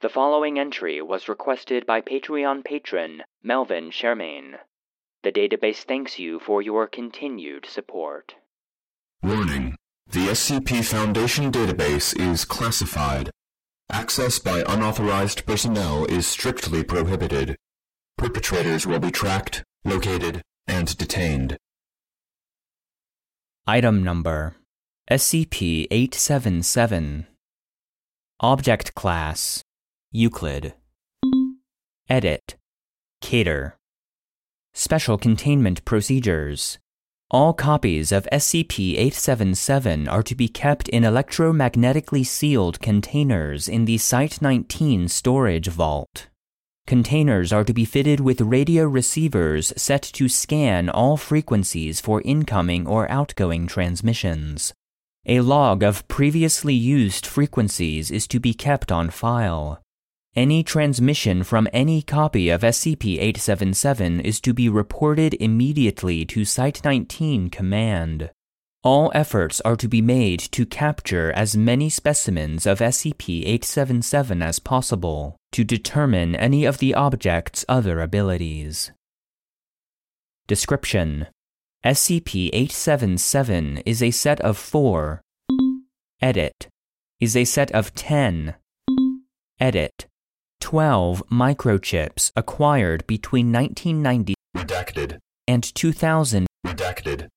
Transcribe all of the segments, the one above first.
The following entry was requested by Patreon patron Melvin Shermen. The database thanks you for your continued support. Warning. The SCP Foundation database is classified. Access by unauthorized personnel is strictly prohibited. Perpetrators will be tracked, located, and detained. Item number SCP 877 Object Class Euclid Edit Keter Special Containment Procedures all copies of SCP-877 are to be kept in electromagnetically sealed containers in the Site-19 storage vault. Containers are to be fitted with radio receivers set to scan all frequencies for incoming or outgoing transmissions. A log of previously used frequencies is to be kept on file. Any transmission from any copy of SCP-877 is to be reported immediately to Site-19 Command. All efforts are to be made to capture as many specimens of SCP-877 as possible to determine any of the object's other abilities. Description SCP-877 is a set of 4 Edit is a set of 10 Edit 12 microchips acquired between 1990 Redacted. and 2000 Redacted.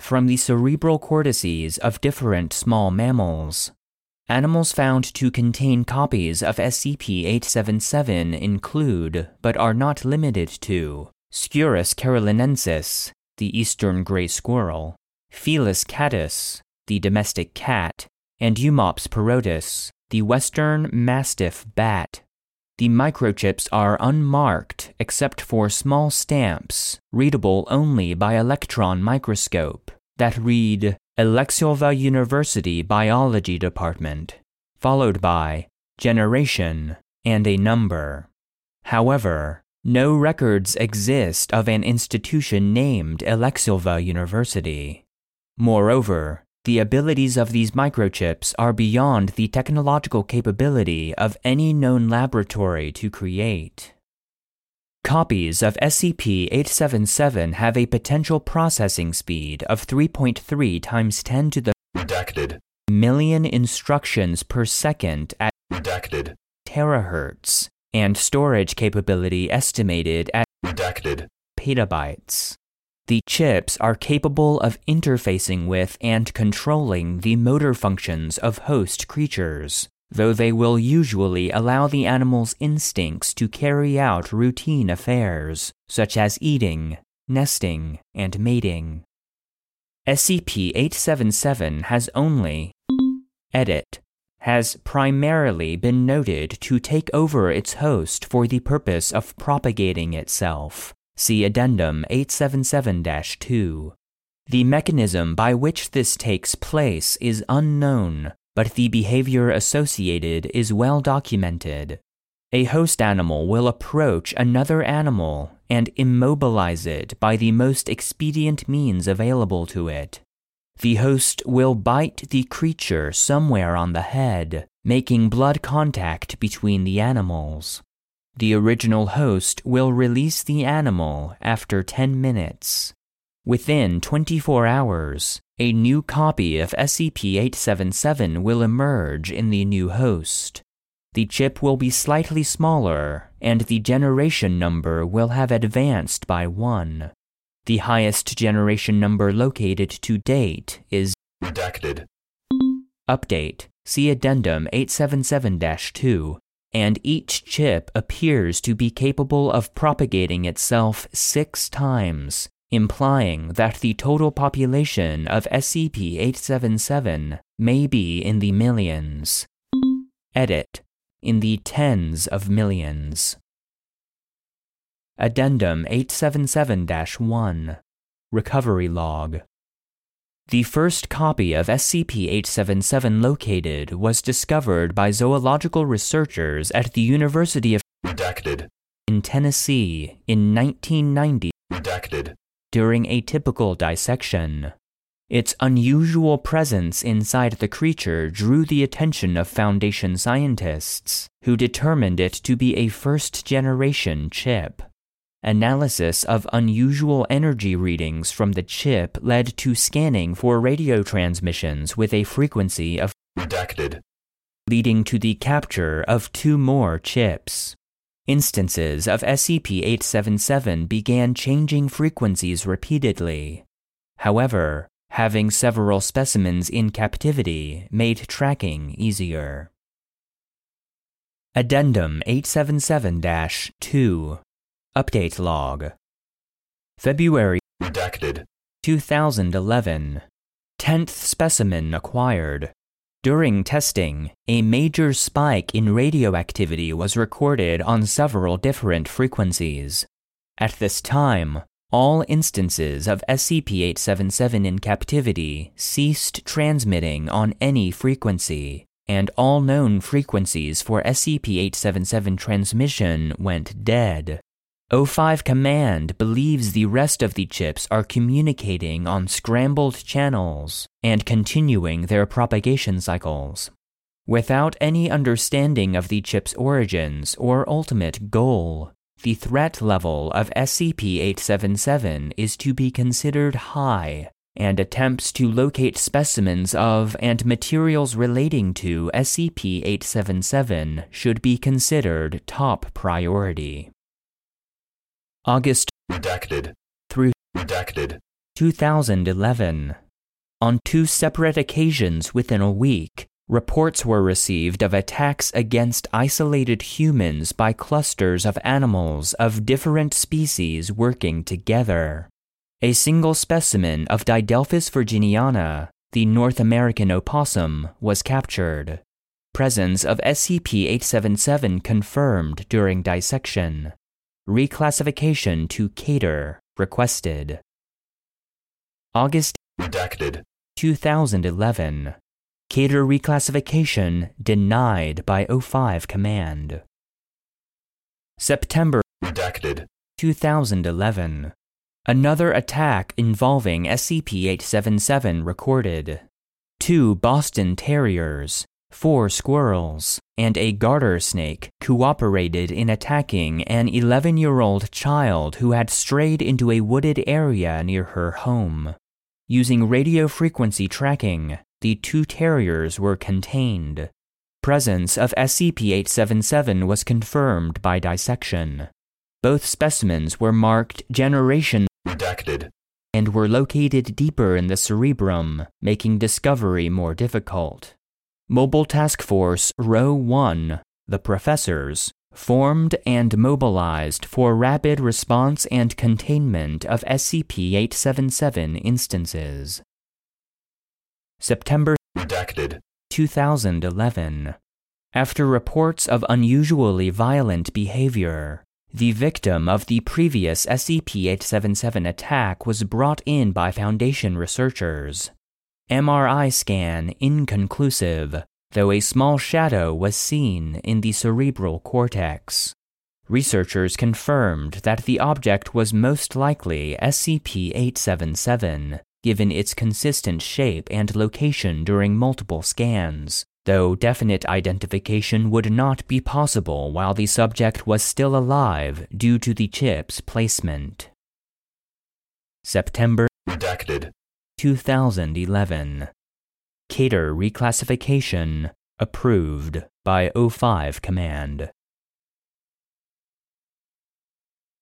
from the cerebral cortices of different small mammals. Animals found to contain copies of SCP 877 include, but are not limited to, Sciurus carolinensis, the eastern gray squirrel, Felis catus, the domestic cat, and Eumops perotis, the western mastiff bat. The microchips are unmarked except for small stamps, readable only by electron microscope, that read Alexylva University Biology Department, followed by generation and a number. However, no records exist of an institution named Alexylva University. Moreover, the abilities of these microchips are beyond the technological capability of any known laboratory to create. Copies of SCP 877 have a potential processing speed of 3.3 times 10 to the Redacted. million instructions per second at Redacted. terahertz, and storage capability estimated at Redacted. petabytes. The chips are capable of interfacing with and controlling the motor functions of host creatures, though they will usually allow the animal's instincts to carry out routine affairs, such as eating, nesting, and mating. SCP 877 has only edit has primarily been noted to take over its host for the purpose of propagating itself. See Addendum 877 2. The mechanism by which this takes place is unknown, but the behavior associated is well documented. A host animal will approach another animal and immobilize it by the most expedient means available to it. The host will bite the creature somewhere on the head, making blood contact between the animals. The original host will release the animal after 10 minutes. Within 24 hours, a new copy of SCP 877 will emerge in the new host. The chip will be slightly smaller, and the generation number will have advanced by one. The highest generation number located to date is Redacted. Update, see Addendum 877 2, and each chip appears to be capable of propagating itself six times, implying that the total population of SCP 877 may be in the millions. Edit, in the tens of millions. Addendum 877 1 Recovery Log The first copy of SCP 877 located was discovered by zoological researchers at the University of Redacted. in Tennessee in 1990 Redacted. during a typical dissection. Its unusual presence inside the creature drew the attention of Foundation scientists, who determined it to be a first generation chip. Analysis of unusual energy readings from the chip led to scanning for radio transmissions with a frequency of redacted, leading to the capture of two more chips. Instances of SCP 877 began changing frequencies repeatedly. However, having several specimens in captivity made tracking easier. Addendum 877 2 Update Log February redacted, 2011 10th specimen acquired. During testing, a major spike in radioactivity was recorded on several different frequencies. At this time, all instances of SCP 877 in captivity ceased transmitting on any frequency, and all known frequencies for SCP 877 transmission went dead. O5 Command believes the rest of the chips are communicating on scrambled channels and continuing their propagation cycles. Without any understanding of the chip's origins or ultimate goal, the threat level of SCP 877 is to be considered high, and attempts to locate specimens of and materials relating to SCP 877 should be considered top priority. August redacted, through redacted, 2011. On two separate occasions within a week, Reports were received of attacks against isolated humans by clusters of animals of different species working together. A single specimen of Didelphis virginiana, the North American opossum, was captured. Presence of SCP 877 confirmed during dissection. Reclassification to Keter requested. August redacted, 2011. Keter reclassification denied by O5 command. September redacted, 2011. Another attack involving SCP 877 recorded. Two Boston Terriers, four squirrels, and a garter snake cooperated in attacking an 11 year old child who had strayed into a wooded area near her home. Using radio frequency tracking, the two terriers were contained. Presence of SCP-877 was confirmed by dissection. Both specimens were marked generation redacted and were located deeper in the cerebrum, making discovery more difficult. Mobile Task Force Rho 1, the professors, formed and mobilized for rapid response and containment of SCP 877 instances. September redacted, 2011. After reports of unusually violent behavior, the victim of the previous SCP 877 attack was brought in by Foundation researchers. MRI scan inconclusive, though a small shadow was seen in the cerebral cortex. Researchers confirmed that the object was most likely SCP 877, given its consistent shape and location during multiple scans, though definite identification would not be possible while the subject was still alive due to the chip's placement. September redacted, 2011. Keter reclassification approved by O5 Command.